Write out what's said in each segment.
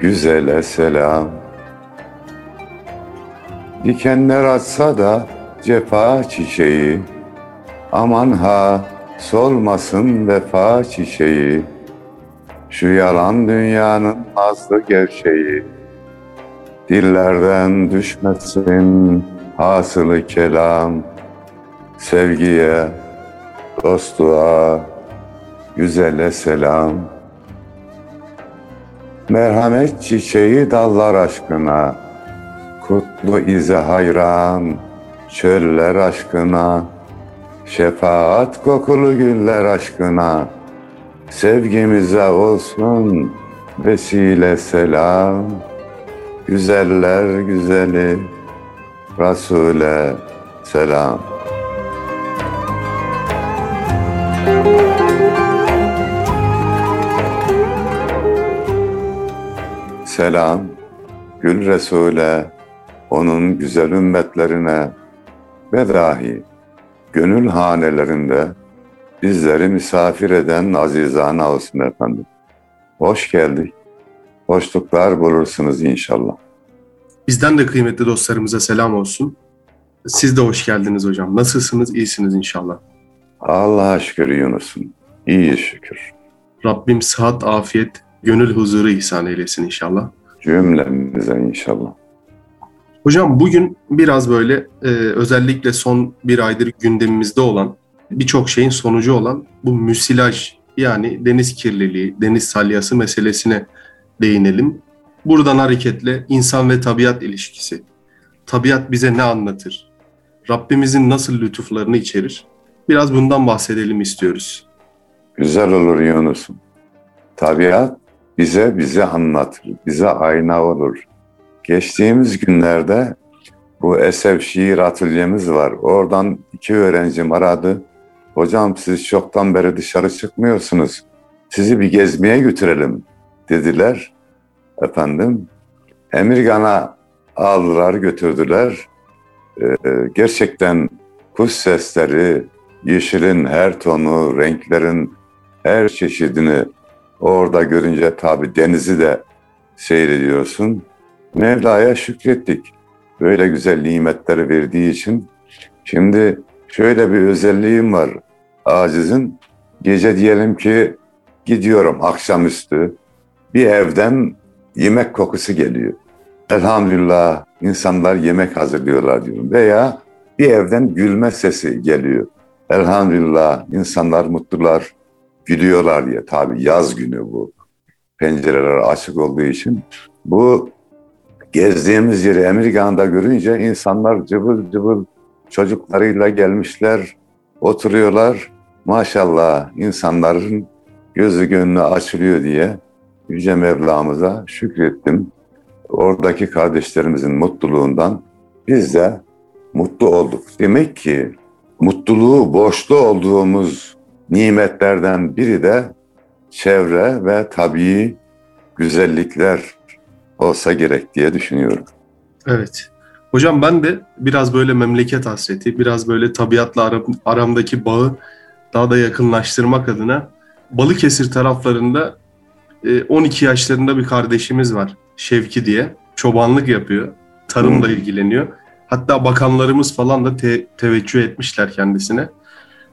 güzele selam. Dikenler atsa da cefa çiçeği, aman ha solmasın vefa çiçeği. Şu yalan dünyanın nazlı gerçeği, dillerden düşmesin hasılı kelam, sevgiye, dostluğa, güzele selam. Merhamet çiçeği dallar aşkına, kutlu ize hayran, çöller aşkına, şefaat kokulu güller aşkına, sevgimize olsun vesile selam, güzeller güzeli, Resul'e selam. Selam, Gül Resul'e, onun güzel ümmetlerine ve dahi gönül hanelerinde bizleri misafir eden azizane olsun efendim. Hoş geldik. Hoşluklar bulursunuz inşallah. Bizden de kıymetli dostlarımıza selam olsun. Siz de hoş geldiniz hocam. Nasılsınız? İyisiniz inşallah. Allah'a şükür Yunus'um. İyi şükür. Rabbim sıhhat, afiyet, gönül huzuru ihsan eylesin inşallah. Cümlemize inşallah. Hocam bugün biraz böyle e, özellikle son bir aydır gündemimizde olan birçok şeyin sonucu olan bu müsilaj yani deniz kirliliği, deniz salyası meselesine değinelim. Buradan hareketle insan ve tabiat ilişkisi. Tabiat bize ne anlatır? Rabbimizin nasıl lütuflarını içerir? Biraz bundan bahsedelim istiyoruz. Güzel olur Yunus'um. Tabiat bize bize anlatır, bize ayna olur. Geçtiğimiz günlerde bu Esef Şiir Atölyemiz var. Oradan iki öğrencim aradı. Hocam siz çoktan beri dışarı çıkmıyorsunuz. Sizi bir gezmeye götürelim dediler. Efendim Emirgan'a aldılar götürdüler. Ee, gerçekten kuş sesleri, yeşilin her tonu, renklerin her çeşidini orada görünce tabi denizi de seyrediyorsun. Mevla'ya şükrettik. Böyle güzel nimetleri verdiği için. Şimdi şöyle bir özelliğim var acizin. Gece diyelim ki gidiyorum akşamüstü bir evden yemek kokusu geliyor. Elhamdülillah insanlar yemek hazırlıyorlar diyorum. Veya bir evden gülme sesi geliyor. Elhamdülillah insanlar mutlular, gülüyorlar diye. Tabi yaz günü bu. Pencereler açık olduğu için. Bu gezdiğimiz yeri Emirgan'da görünce insanlar cıvıl cıvıl çocuklarıyla gelmişler, oturuyorlar. Maşallah insanların gözü gönlü açılıyor diye Yüce Mevlamıza şükrettim. Oradaki kardeşlerimizin mutluluğundan biz de mutlu olduk. Demek ki mutluluğu borçlu olduğumuz nimetlerden biri de çevre ve tabii güzellikler olsa gerek diye düşünüyorum. Evet. Hocam ben de biraz böyle memleket hasreti, biraz böyle tabiatla aram, aramdaki bağı daha da yakınlaştırmak adına Balıkesir taraflarında 12 e, yaşlarında bir kardeşimiz var Şevki diye. Çobanlık yapıyor, tarımla hmm. ilgileniyor. Hatta bakanlarımız falan da te- teveccüh etmişler kendisine.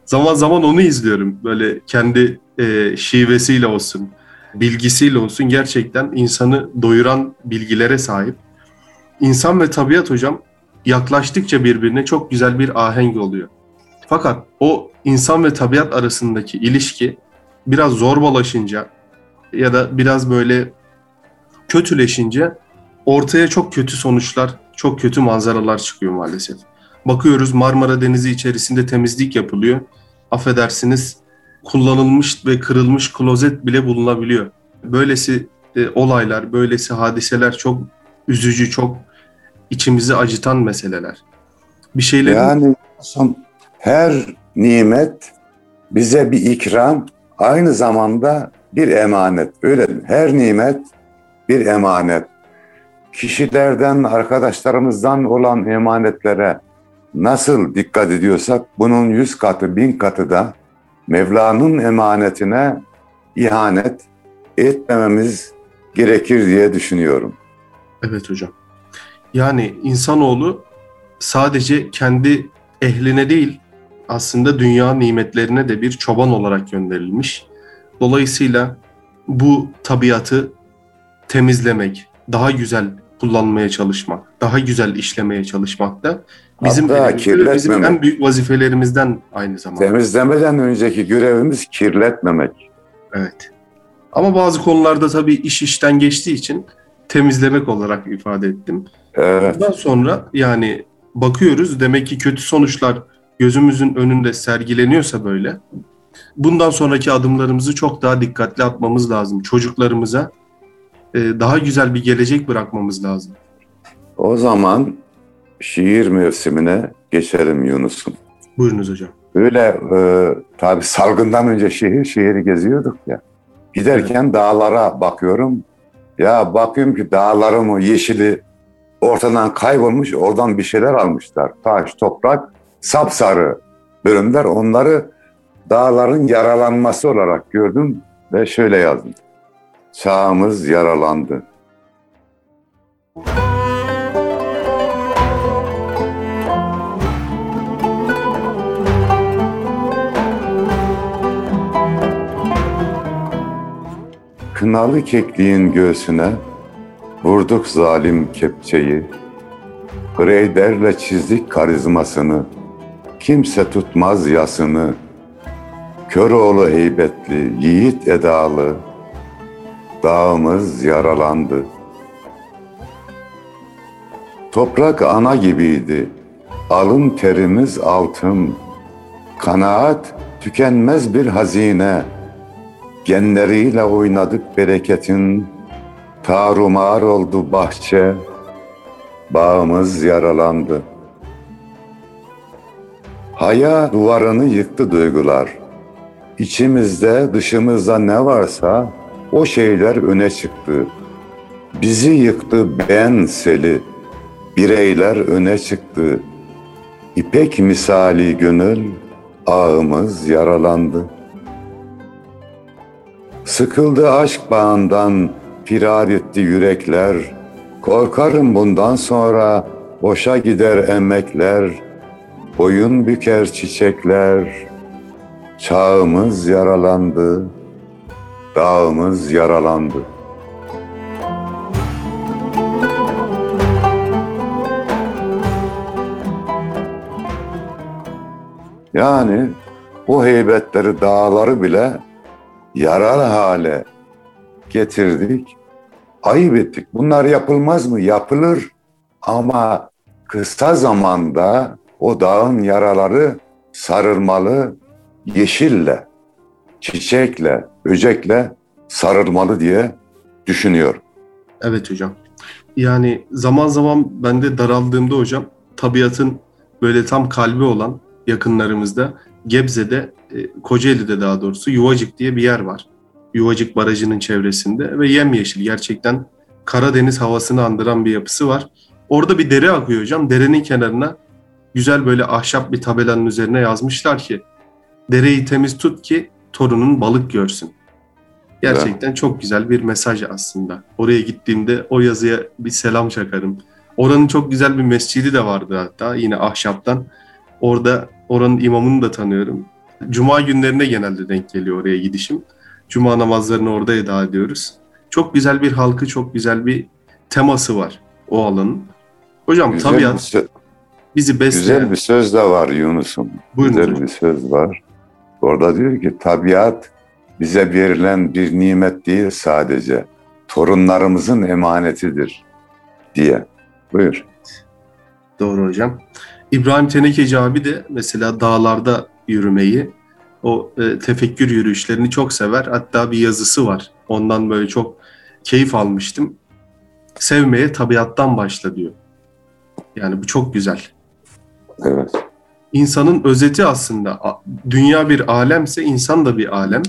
Zaman zaman onu izliyorum. Böyle kendi e, şivesiyle olsun, bilgisiyle olsun gerçekten insanı doyuran bilgilere sahip. İnsan ve tabiat hocam yaklaştıkça birbirine çok güzel bir ahenk oluyor. Fakat o insan ve tabiat arasındaki ilişki biraz zorbalaşınca ya da biraz böyle kötüleşince ortaya çok kötü sonuçlar, çok kötü manzaralar çıkıyor maalesef. Bakıyoruz Marmara Denizi içerisinde temizlik yapılıyor. Affedersiniz kullanılmış ve kırılmış klozet bile bulunabiliyor. Böylesi e, olaylar, böylesi hadiseler çok üzücü, çok içimizi acıtan meseleler. Bir şeyler yani son her nimet bize bir ikram, aynı zamanda bir emanet. Öyle? Her nimet bir emanet. Kişilerden, arkadaşlarımızdan olan emanetlere nasıl dikkat ediyorsak bunun yüz katı, bin katı da Mevla'nın emanetine ihanet etmememiz gerekir diye düşünüyorum. Evet hocam. Yani insanoğlu sadece kendi ehline değil aslında dünya nimetlerine de bir çoban olarak gönderilmiş. Dolayısıyla bu tabiatı temizlemek, daha güzel kullanmaya çalışmak, daha güzel işlemeye çalışmak da bizim, bizim en büyük vazifelerimizden aynı zamanda. Temizlemeden önceki görevimiz kirletmemek. Evet. Ama bazı konularda tabii iş işten geçtiği için temizlemek olarak ifade ettim. Evet. Bundan sonra yani bakıyoruz demek ki kötü sonuçlar gözümüzün önünde sergileniyorsa böyle bundan sonraki adımlarımızı çok daha dikkatli atmamız lazım. Çocuklarımıza e, daha güzel bir gelecek bırakmamız lazım. O zaman şiir mevsimine geçelim Yunus'um. Buyurunuz hocam. Böyle e, tabi salgından önce şehir şehri geziyorduk ya. Giderken evet. dağlara bakıyorum. Ya bakıyorum ki dağların o yeşili ortadan kaybolmuş. Oradan bir şeyler almışlar. Taş, toprak, sapsarı bölümler. Onları dağların yaralanması olarak gördüm ve şöyle yazdım. Çağımız yaralandı. Kınalı kekliğin göğsüne vurduk zalim kepçeyi. Greyderle çizdik karizmasını, kimse tutmaz yasını. Köroğlu heybetli, yiğit edalı, dağımız yaralandı. Toprak ana gibiydi, alın terimiz altın, kanaat tükenmez bir hazine, genleriyle oynadık bereketin, tarumar oldu bahçe, bağımız yaralandı. Haya duvarını yıktı duygular.'' İçimizde, dışımızda ne varsa o şeyler öne çıktı. Bizi yıktı ben seli, bireyler öne çıktı. İpek misali gönül, ağımız yaralandı. Sıkıldı aşk bağından, firar etti yürekler. Korkarım bundan sonra boşa gider emekler, boyun büker çiçekler.'' Çağımız yaralandı, dağımız yaralandı. Yani o heybetleri, dağları bile yarar hale getirdik. Ayıp ettik. Bunlar yapılmaz mı? Yapılır. Ama kısa zamanda o dağın yaraları sarılmalı, yeşille, çiçekle, böcekle sarılmalı diye düşünüyorum. Evet hocam. Yani zaman zaman ben de daraldığımda hocam tabiatın böyle tam kalbi olan yakınlarımızda Gebze'de, e, Kocaeli'de daha doğrusu Yuvacık diye bir yer var. Yuvacık Barajı'nın çevresinde ve yemyeşil gerçekten Karadeniz havasını andıran bir yapısı var. Orada bir dere akıyor hocam. Derenin kenarına güzel böyle ahşap bir tabelanın üzerine yazmışlar ki Dereyi temiz tut ki torunun balık görsün. Gerçekten evet. çok güzel bir mesaj aslında. Oraya gittiğimde o yazıya bir selam çakarım. Oranın çok güzel bir mescidi de vardı hatta yine ahşaptan. Orada oranın imamını da tanıyorum. Cuma günlerine genelde denk geliyor oraya gidişim. Cuma namazlarını orada eda ediyoruz. Çok güzel bir halkı, çok güzel bir teması var o alanın. Hocam Güzel tabiat sö- bizi besleyen... güzel bir söz de var Yunus'um. Buyurun güzel hocam. bir söz var. Orada diyor ki tabiat bize verilen bir nimet değil sadece. Torunlarımızın emanetidir diye. Buyur. Doğru hocam. İbrahim Tenekeci abi de mesela dağlarda yürümeyi, o e, tefekkür yürüyüşlerini çok sever. Hatta bir yazısı var. Ondan böyle çok keyif almıştım. Sevmeye tabiattan başla diyor. Yani bu çok güzel. Evet. İnsanın özeti aslında. Dünya bir alemse insan da bir alem.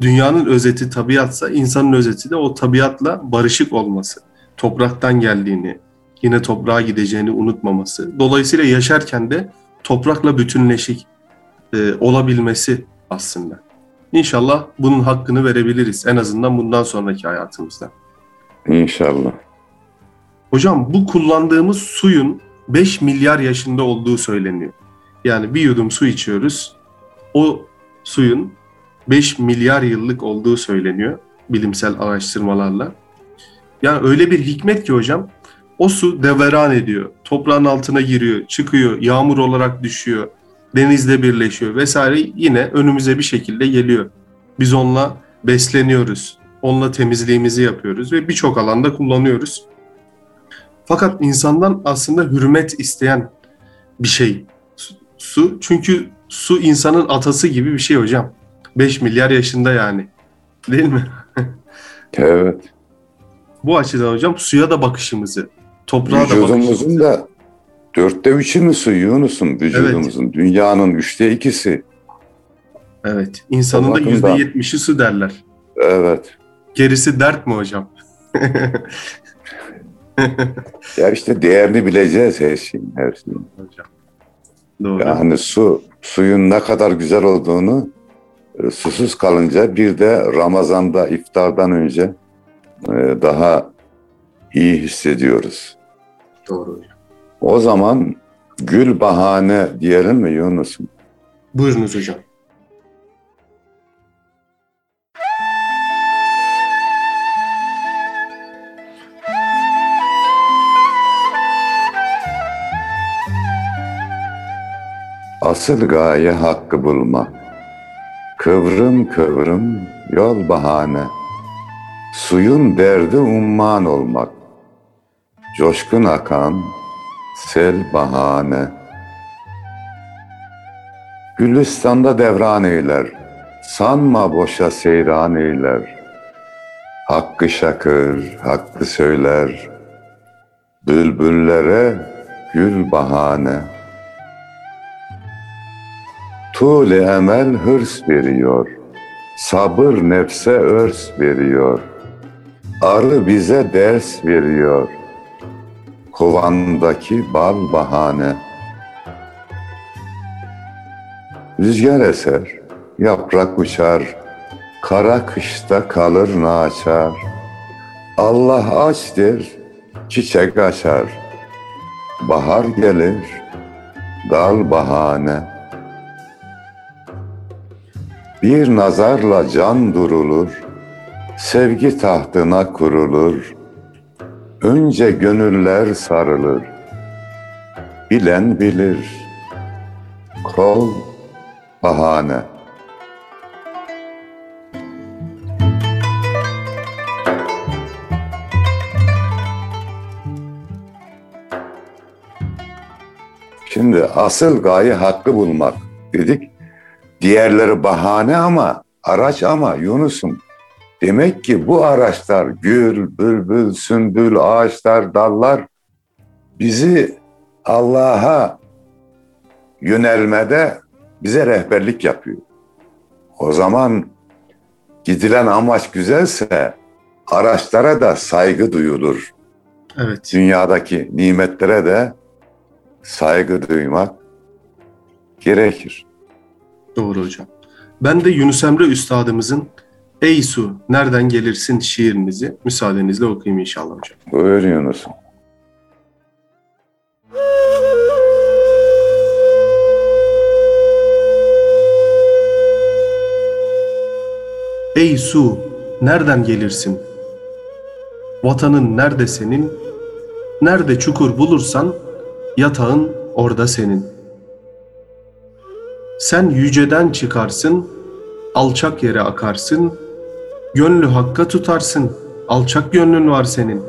Dünyanın özeti tabiatsa insanın özeti de o tabiatla barışık olması. Topraktan geldiğini, yine toprağa gideceğini unutmaması. Dolayısıyla yaşarken de toprakla bütünleşik e, olabilmesi aslında. İnşallah bunun hakkını verebiliriz en azından bundan sonraki hayatımızda. İnşallah. Hocam bu kullandığımız suyun 5 milyar yaşında olduğu söyleniyor. Yani bir yudum su içiyoruz. O suyun 5 milyar yıllık olduğu söyleniyor bilimsel araştırmalarla. Yani öyle bir hikmet ki hocam o su deveran ediyor. Toprağın altına giriyor, çıkıyor, yağmur olarak düşüyor, denizle birleşiyor vesaire yine önümüze bir şekilde geliyor. Biz onunla besleniyoruz. Onunla temizliğimizi yapıyoruz ve birçok alanda kullanıyoruz. Fakat insandan aslında hürmet isteyen bir şey su-. Çünkü su insanın atası gibi bir şey hocam. 5 milyar yaşında yani. Değil mi? Evet. Bu açıdan hocam suya da bakışımızı, toprağa da Vücudumuzun bakışımızı. da dörtte üçü mü su Yunus'um vücudumuzun? Dünyanın üçte ikisi. Evet. İnsanın da yüzde yetmişi su derler. Evet. Gerisi dert mi hocam? Ya işte değerini bileceğiz her şeyin, her şeyin. hocam. Doğru. Yani su, suyun ne kadar güzel olduğunu e, susuz kalınca bir de Ramazan'da iftardan önce e, daha iyi hissediyoruz. Doğru hocam. O zaman gül bahane diyelim mi Yunus'um? Buyurunuz hocam. Asıl gaye hakkı bulmak. Kıvrım kıvrım yol bahane. Suyun derdi umman olmak. Coşkun akan sel bahane. Gülistan'da devran eyler. Sanma boşa seyran eyler. Hakkı şakır, hakkı söyler. Bülbüllere gül bahane. Tuğle emel hırs veriyor. Sabır nefse örs veriyor. Arı bize ders veriyor. Kovandaki bal bahane. Rüzgar eser, yaprak uçar. Kara kışta kalır naçar. Allah aç der, çiçek açar. Bahar gelir, dal bahane. Bir nazarla can durulur, sevgi tahtına kurulur. Önce gönüller sarılır, bilen bilir, kol bahane. Şimdi asıl gaye hakkı bulmak dedik. Diğerleri bahane ama araç ama Yunus'um. Demek ki bu araçlar gül, bülbül, sümbül, ağaçlar, dallar bizi Allah'a yönelmede bize rehberlik yapıyor. O zaman gidilen amaç güzelse araçlara da saygı duyulur. Evet. Dünyadaki nimetlere de saygı duymak gerekir. Doğru hocam. Ben de Yunus Emre Üstadımızın Ey su nereden gelirsin şiirinizi müsaadenizle okuyayım inşallah hocam. Buyur Yunus'um. Ey su, nereden gelirsin? Vatanın nerede senin? Nerede çukur bulursan yatağın orada senin. Sen yüceden çıkarsın, alçak yere akarsın, gönlü hakka tutarsın, alçak gönlün var senin.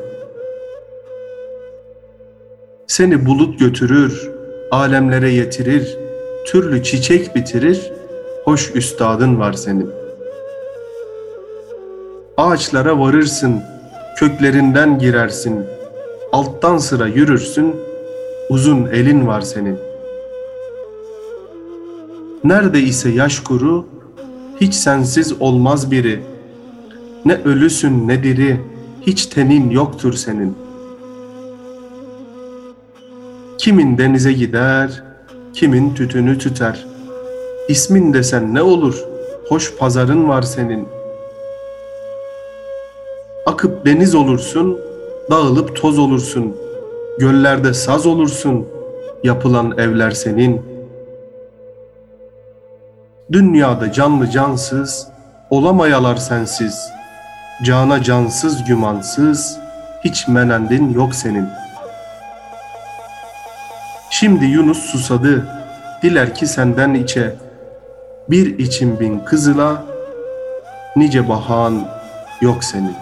Seni bulut götürür, alemlere yetirir, türlü çiçek bitirir, hoş üstadın var senin. Ağaçlara varırsın, köklerinden girersin, alttan sıra yürürsün, uzun elin var senin. Nerede ise yaş kuru, hiç sensiz olmaz biri. Ne ölüsün ne diri, hiç tenin yoktur senin. Kimin denize gider, kimin tütünü tüter. İsmin desen ne olur, hoş pazarın var senin. Akıp deniz olursun, dağılıp toz olursun. Göllerde saz olursun, yapılan evler senin. Dünyada canlı cansız, olamayalar sensiz. Cana cansız gümansız, hiç menendin yok senin. Şimdi Yunus susadı, diler ki senden içe. Bir için bin kızıla, nice bahan yok senin.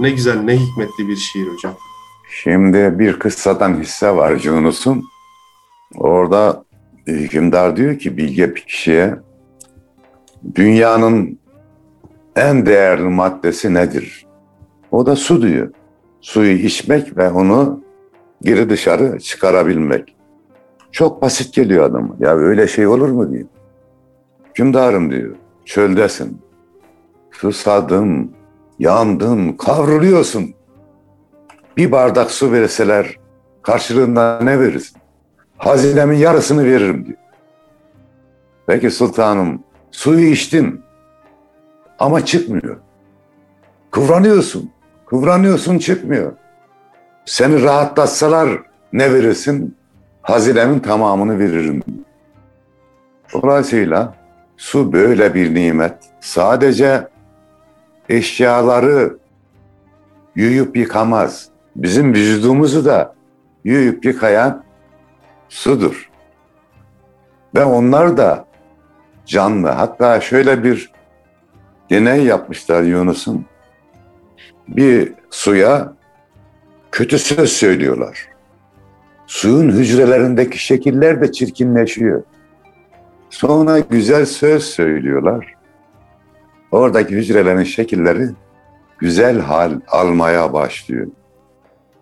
Ne güzel, ne hikmetli bir şiir hocam. Şimdi bir kıssadan hisse var Yunus'un. Orada hükümdar diyor ki bilge bir kişiye dünyanın en değerli maddesi nedir? O da su diyor. Suyu içmek ve onu geri dışarı çıkarabilmek. Çok basit geliyor adama. Ya öyle şey olur mu diyor. Hükümdarım diyor. Çöldesin. Susadın, yandın, kavruluyorsun. Bir bardak su verseler karşılığında ne verirsin? Hazinemin yarısını veririm diyor. Peki sultanım suyu içtim ama çıkmıyor. Kıvranıyorsun, kıvranıyorsun çıkmıyor. Seni rahatlatsalar ne verirsin? Hazinemin tamamını veririm. Dolayısıyla su böyle bir nimet. Sadece eşyaları yuyup yıkamaz. Bizim vücudumuzu da yuyup yıkayan sudur. Ve onlar da canlı. Hatta şöyle bir deney yapmışlar Yunus'un. Bir suya kötü söz söylüyorlar. Suyun hücrelerindeki şekiller de çirkinleşiyor. Sonra güzel söz söylüyorlar. Oradaki hücrelerin şekilleri güzel hal almaya başlıyor.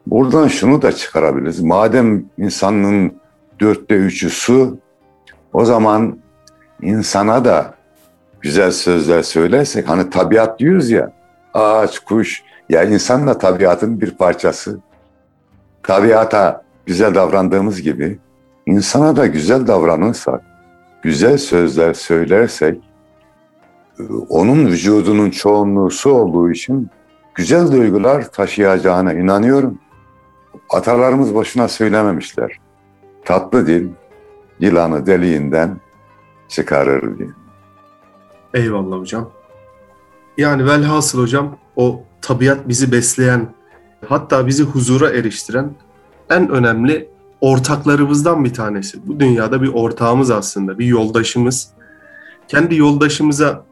Buradan şunu da çıkarabiliriz. Madem insanın dörtte üçü su, o zaman insana da güzel sözler söylersek, hani tabiat diyoruz ya, ağaç, kuş, ya insan da tabiatın bir parçası. Tabiata güzel davrandığımız gibi, insana da güzel davranırsak, güzel sözler söylersek, onun vücudunun çoğunluğu olduğu için güzel duygular taşıyacağına inanıyorum. Atalarımız boşuna söylememişler. Tatlı dil yılanı deliğinden çıkarır diye. Eyvallah hocam. Yani velhasıl hocam o tabiat bizi besleyen, hatta bizi huzura eriştiren en önemli ortaklarımızdan bir tanesi. Bu dünyada bir ortağımız aslında, bir yoldaşımız. Kendi yoldaşımıza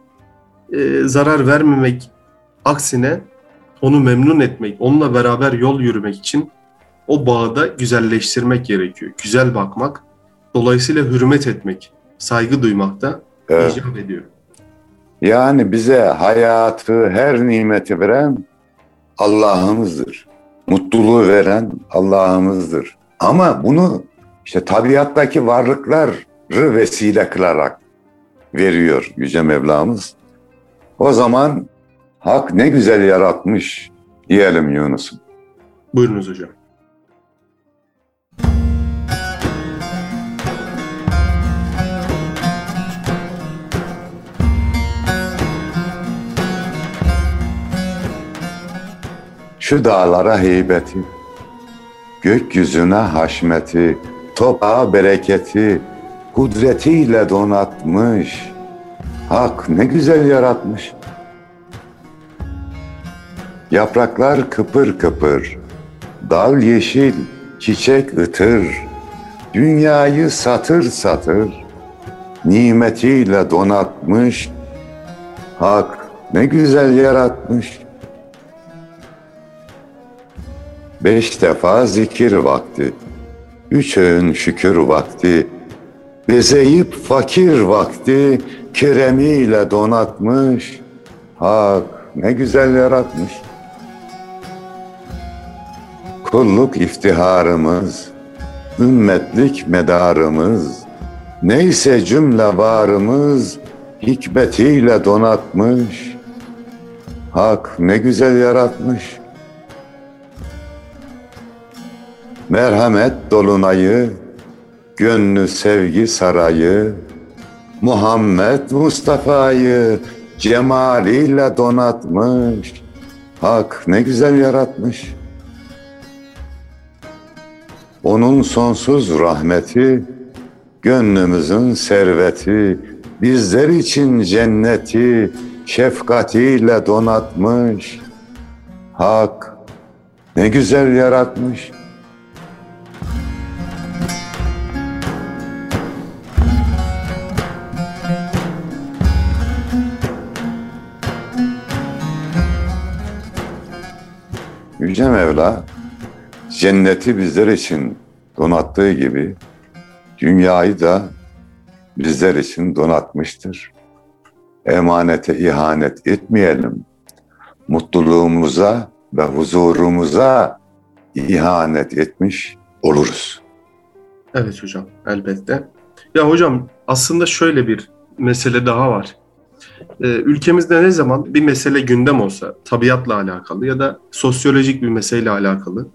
e, zarar vermemek aksine onu memnun etmek, onunla beraber yol yürümek için o bağda güzelleştirmek gerekiyor. Güzel bakmak, dolayısıyla hürmet etmek, saygı duymak da evet. icap ediyor. Yani bize hayatı, her nimeti veren Allah'ımızdır. Mutluluğu veren Allah'ımızdır. Ama bunu işte tabiattaki varlıkları vesile kılarak veriyor Yüce Mevlamız. O zaman hak ne güzel yaratmış diyelim Yunus'um. Buyurunuz hocam. şu dağlara heybeti, gökyüzüne haşmeti, toprağa bereketi, kudretiyle donatmış. Hak ne güzel yaratmış. Yapraklar kıpır kıpır, dal yeşil, çiçek ıtır, dünyayı satır satır, nimetiyle donatmış. Hak ne güzel yaratmış. Beş defa zikir vakti, üç öğün şükür vakti, bezeyip fakir vakti, keremiyle donatmış. Hak ne güzel yaratmış. Kulluk iftiharımız, ümmetlik medarımız, neyse cümle varımız, hikmetiyle donatmış. Hak ne güzel yaratmış. Merhamet dolunayı, gönlü sevgi sarayı, Muhammed Mustafa'yı cemaliyle donatmış. Hak ne güzel yaratmış. Onun sonsuz rahmeti, gönlümüzün serveti, bizler için cenneti şefkatiyle donatmış. Hak ne güzel yaratmış. Yüce Mevla cenneti bizler için donattığı gibi dünyayı da bizler için donatmıştır. Emanete ihanet etmeyelim. Mutluluğumuza ve huzurumuza ihanet etmiş oluruz. Evet hocam, elbette. Ya hocam aslında şöyle bir mesele daha var. Ee, ülkemizde ne zaman bir mesele gündem olsa, tabiatla alakalı ya da sosyolojik bir meseleyle alakalı,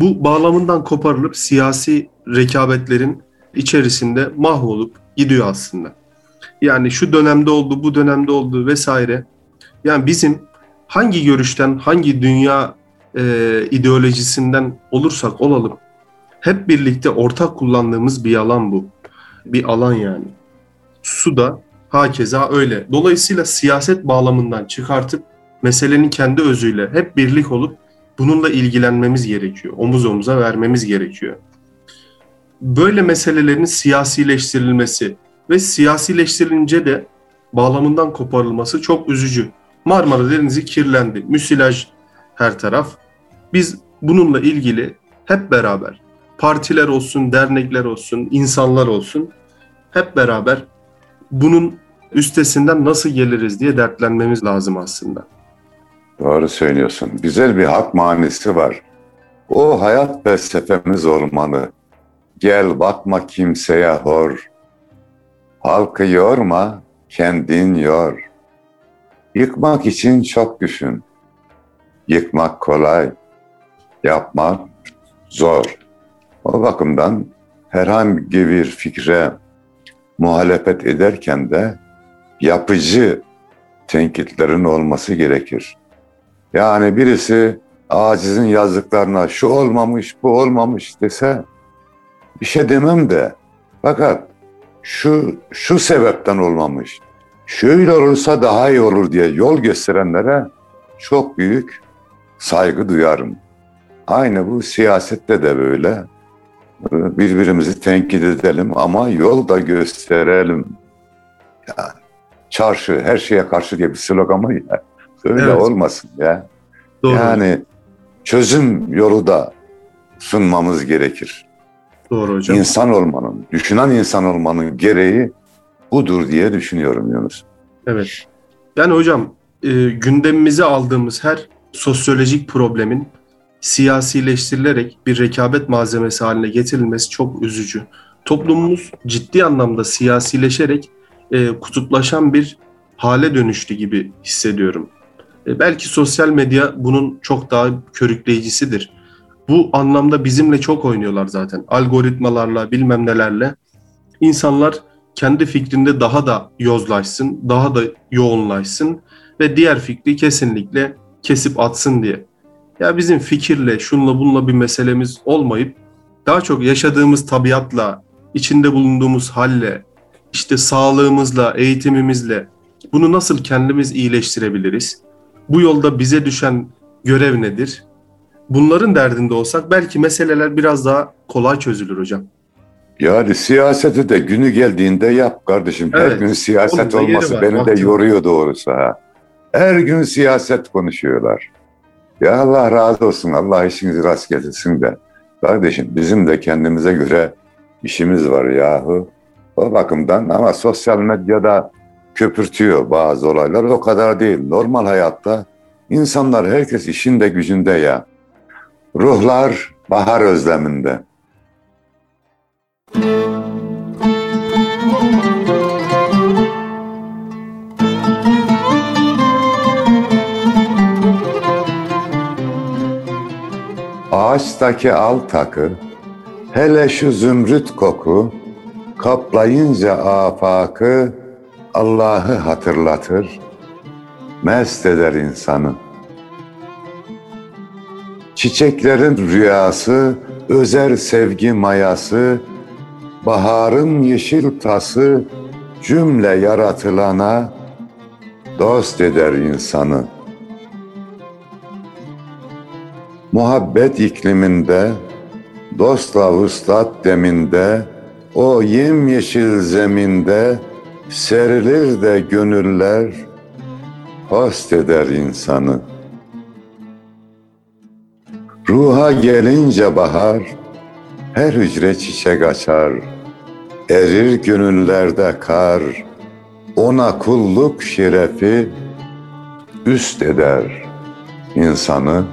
bu bağlamından koparılıp siyasi rekabetlerin içerisinde mahvolup gidiyor aslında. Yani şu dönemde oldu, bu dönemde oldu vesaire. Yani bizim hangi görüşten, hangi dünya e, ideolojisinden olursak olalım, hep birlikte ortak kullandığımız bir alan bu. Bir alan yani. Su da hakeza öyle. Dolayısıyla siyaset bağlamından çıkartıp meselenin kendi özüyle hep birlik olup bununla ilgilenmemiz gerekiyor. Omuz omuza vermemiz gerekiyor. Böyle meselelerin siyasileştirilmesi ve siyasileştirilince de bağlamından koparılması çok üzücü. Marmara Denizi kirlendi. Müsilaj her taraf. Biz bununla ilgili hep beraber partiler olsun, dernekler olsun, insanlar olsun hep beraber bunun üstesinden nasıl geliriz diye dertlenmemiz lazım aslında. Doğru söylüyorsun. Güzel bir hak manisi var. O hayat felsefemiz olmalı. Gel bakma kimseye hor. Halkı yorma, kendin yor. Yıkmak için çok düşün. Yıkmak kolay, yapmak zor. O bakımdan herhangi bir fikre muhalefet ederken de yapıcı tenkitlerin olması gerekir. Yani birisi acizin yazdıklarına şu olmamış, bu olmamış dese bir şey demem de fakat şu şu sebepten olmamış. Şöyle olursa daha iyi olur diye yol gösterenlere çok büyük saygı duyarım. Aynı bu siyasette de böyle. Birbirimizi tenkit edelim ama yol da gösterelim. Yani çarşı her şeye karşı diye bir slogan var ya. Öyle evet. olmasın ya. Doğru. Yani çözüm yolu da sunmamız gerekir. Doğru hocam. İnsan olmanın, düşünen insan olmanın gereği budur diye düşünüyorum Yunus. Evet. Yani hocam e, gündemimize aldığımız her sosyolojik problemin siyasileştirilerek bir rekabet malzemesi haline getirilmesi çok üzücü. Toplumumuz ciddi anlamda siyasileşerek e, kutuplaşan bir hale dönüştü gibi hissediyorum. E, belki sosyal medya bunun çok daha körükleyicisidir. Bu anlamda bizimle çok oynuyorlar zaten. Algoritmalarla, bilmem nelerle. İnsanlar kendi fikrinde daha da yozlaşsın, daha da yoğunlaşsın ve diğer fikri kesinlikle kesip atsın diye. Ya bizim fikirle, şunla bununla bir meselemiz olmayıp daha çok yaşadığımız tabiatla, içinde bulunduğumuz halle, işte sağlığımızla, eğitimimizle bunu nasıl kendimiz iyileştirebiliriz? Bu yolda bize düşen görev nedir? Bunların derdinde olsak belki meseleler biraz daha kolay çözülür hocam. Yani siyaseti de günü geldiğinde yap kardeşim. Evet, Her gün siyaset olması var, beni de yoruyor doğrusu ha. Her gün siyaset konuşuyorlar. Ya Allah razı olsun. Allah işinizi rast getirsin de. Kardeşim bizim de kendimize göre işimiz var yahu. O bakımdan ama sosyal medyada köpürtüyor bazı olaylar. O kadar değil. Normal hayatta insanlar herkes işinde gücünde ya. Ruhlar bahar özleminde. Ağaçtaki al takı, hele şu zümrüt koku, kaplayınca afakı Allah'ı hatırlatır, mest eder insanı. Çiçeklerin rüyası, özer sevgi mayası, baharın yeşil tası cümle yaratılana dost eder insanı. Muhabbet ikliminde, dostla vuslat deminde, o yemyeşil zeminde serilir de gönüller host eder insanı. Ruha gelince bahar, her hücre çiçek açar, erir gönüllerde kar, ona kulluk şerefi üst eder insanı.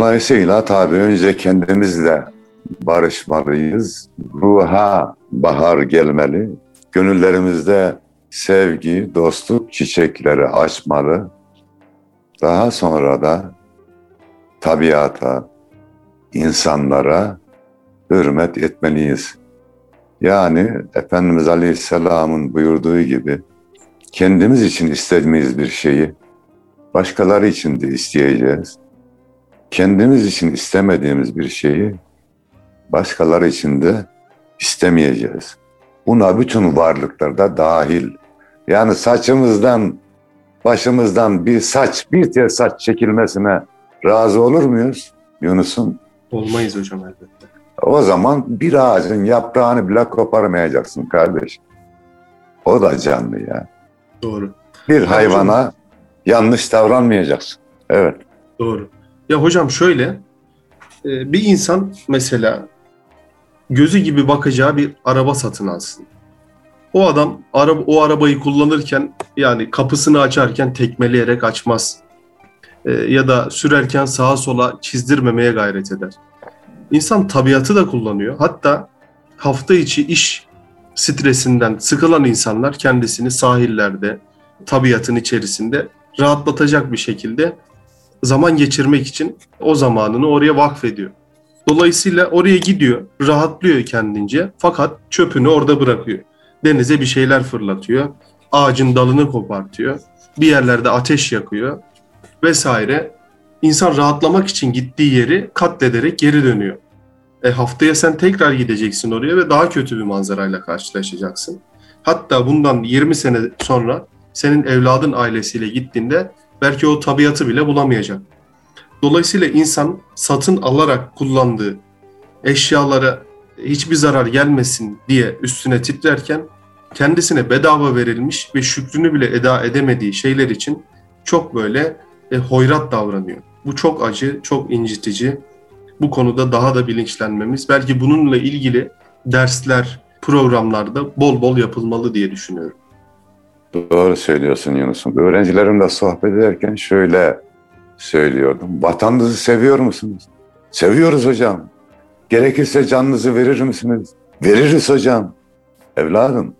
Dolayısıyla tabii önce kendimizle barışmalıyız. Ruha bahar gelmeli. Gönüllerimizde sevgi, dostluk çiçekleri açmalı. Daha sonra da tabiata, insanlara hürmet etmeliyiz. Yani Efendimiz Aleyhisselam'ın buyurduğu gibi kendimiz için istediğimiz bir şeyi başkaları için de isteyeceğiz. Kendimiz için istemediğimiz bir şeyi başkaları için de istemeyeceğiz. Buna bütün varlıklar da dahil. Yani saçımızdan, başımızdan bir saç, bir tel saç çekilmesine razı olur muyuz Yunus'um? Olmayız hocam elbette. O zaman bir ağacın yaprağını bile koparmayacaksın kardeş. O da canlı ya. Doğru. Bir hayvana yanlış davranmayacaksın. Evet. Doğru. Ya hocam şöyle, e, bir insan mesela gözü gibi bakacağı bir araba satın alsın. O adam araba, o arabayı kullanırken yani kapısını açarken tekmeleyerek açmaz. E, ya da sürerken sağa sola çizdirmemeye gayret eder. İnsan tabiatı da kullanıyor. Hatta hafta içi iş stresinden sıkılan insanlar kendisini sahillerde, tabiatın içerisinde rahatlatacak bir şekilde zaman geçirmek için o zamanını oraya vakfediyor. Dolayısıyla oraya gidiyor, rahatlıyor kendince fakat çöpünü orada bırakıyor. Denize bir şeyler fırlatıyor, ağacın dalını kopartıyor, bir yerlerde ateş yakıyor vesaire. İnsan rahatlamak için gittiği yeri katlederek geri dönüyor. E haftaya sen tekrar gideceksin oraya ve daha kötü bir manzarayla karşılaşacaksın. Hatta bundan 20 sene sonra senin evladın ailesiyle gittiğinde belki o tabiatı bile bulamayacak. Dolayısıyla insan satın alarak kullandığı eşyalara hiçbir zarar gelmesin diye üstüne titrerken kendisine bedava verilmiş ve şükrünü bile eda edemediği şeyler için çok böyle e, hoyrat davranıyor. Bu çok acı, çok incitici. Bu konuda daha da bilinçlenmemiz, belki bununla ilgili dersler, programlarda bol bol yapılmalı diye düşünüyorum. Doğru söylüyorsun Yunus'um. Öğrencilerimle sohbet ederken şöyle söylüyordum. Vatanınızı seviyor musunuz? Seviyoruz hocam. Gerekirse canınızı verir misiniz? Veririz hocam. Evladım,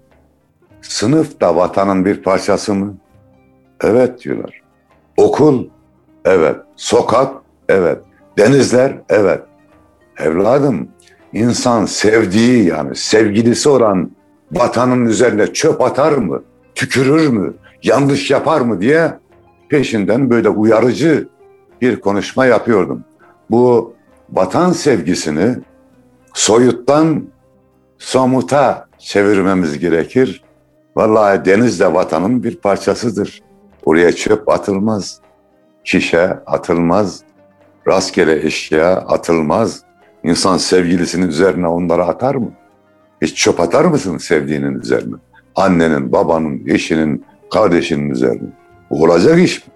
sınıf da vatanın bir parçası mı? Evet diyorlar. Okul, evet. Sokak, evet. Denizler, evet. Evladım, insan sevdiği yani sevgilisi olan vatanın üzerine çöp atar mı? Tükürür mü? Yanlış yapar mı diye peşinden böyle uyarıcı bir konuşma yapıyordum. Bu vatan sevgisini soyuttan somuta çevirmemiz gerekir. Vallahi deniz de vatanın bir parçasıdır. Oraya çöp atılmaz, şişe atılmaz, rastgele eşya atılmaz. İnsan sevgilisinin üzerine onları atar mı? Hiç çöp atar mısın sevdiğinin üzerine? Annenin, babanın, eşinin, kardeşinin üzerine. Bu olacak iş mi?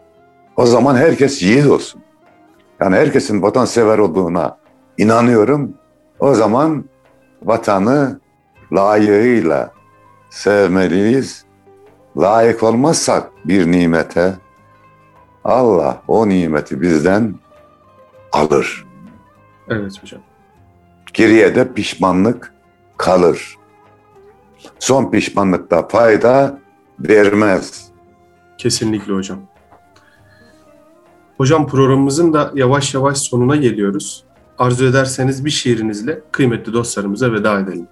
O zaman herkes yiğit olsun. Yani herkesin vatansever olduğuna inanıyorum. O zaman vatanı layığıyla sevmeliyiz. Layık olmazsak bir nimete Allah o nimeti bizden alır. Evet hocam. Geriye de pişmanlık kalır. Son pişmanlıkta fayda vermez. Kesinlikle hocam. Hocam programımızın da yavaş yavaş sonuna geliyoruz. Arzu ederseniz bir şiirinizle kıymetli dostlarımıza veda edelim.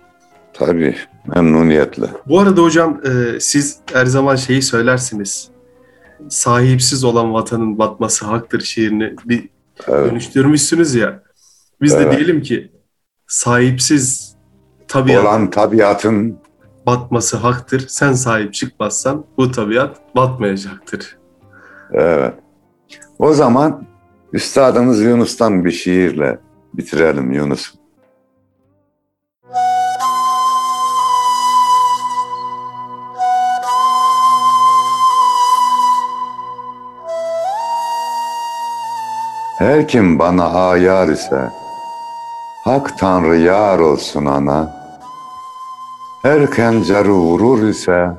Tabii memnuniyetle. Bu arada hocam e, siz her zaman şeyi söylersiniz. Sahipsiz olan vatanın batması haktır şiirini bir Evet. dönüştürmüşsünüz ya. Biz de Evet. diyelim ki sahipsiz tabiat Olan tabiatın batması haktır. Sen sahip çıkmazsan bu tabiat batmayacaktır. evet. O zaman üstadımız Yunus'tan bir şiirle bitirelim Yunus. Her kim bana ayar ise Hak Tanrı yar olsun ana. Her kencarı vurur ise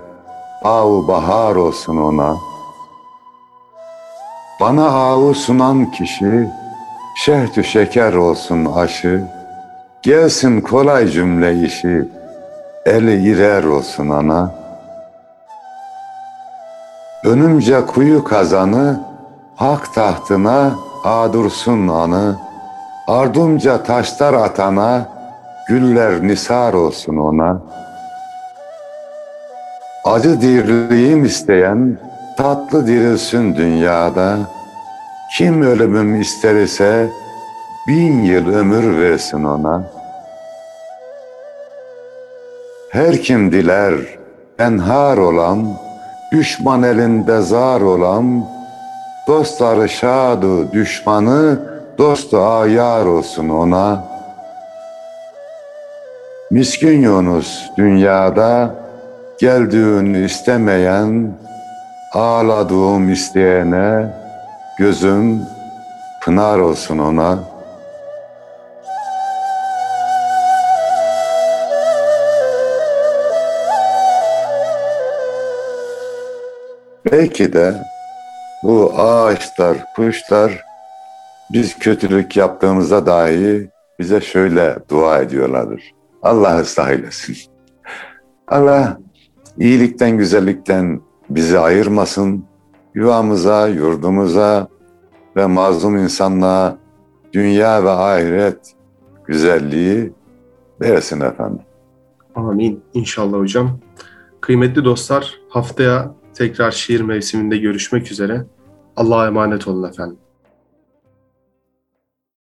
Av bahar olsun ona. Bana avu sunan kişi Şehtü şeker olsun aşı. Gelsin kolay cümle işi Eli irer olsun ana. Önümce kuyu kazanı Hak tahtına adursun anı. Ardımca taşlar atana Güller nisar olsun ona. Acı dirliğim isteyen tatlı dirilsin dünyada. Kim ölümüm ister ise bin yıl ömür versin ona. Her kim diler enhar olan, düşman elinde zar olan, dostları şadu düşmanı, dostu ayar olsun ona. Miskin Yunus dünyada, geldiğini istemeyen, ağladığım isteyene, gözüm pınar olsun ona. Belki de bu ağaçlar, kuşlar biz kötülük yaptığımızda dahi bize şöyle dua ediyorlardır. Allah ıslah eylesin. Allah iyilikten, güzellikten bizi ayırmasın. Yuvamıza, yurdumuza ve mazlum insanlığa dünya ve ahiret güzelliği versin efendim. Amin. İnşallah hocam. Kıymetli dostlar haftaya tekrar şiir mevsiminde görüşmek üzere. Allah'a emanet olun efendim.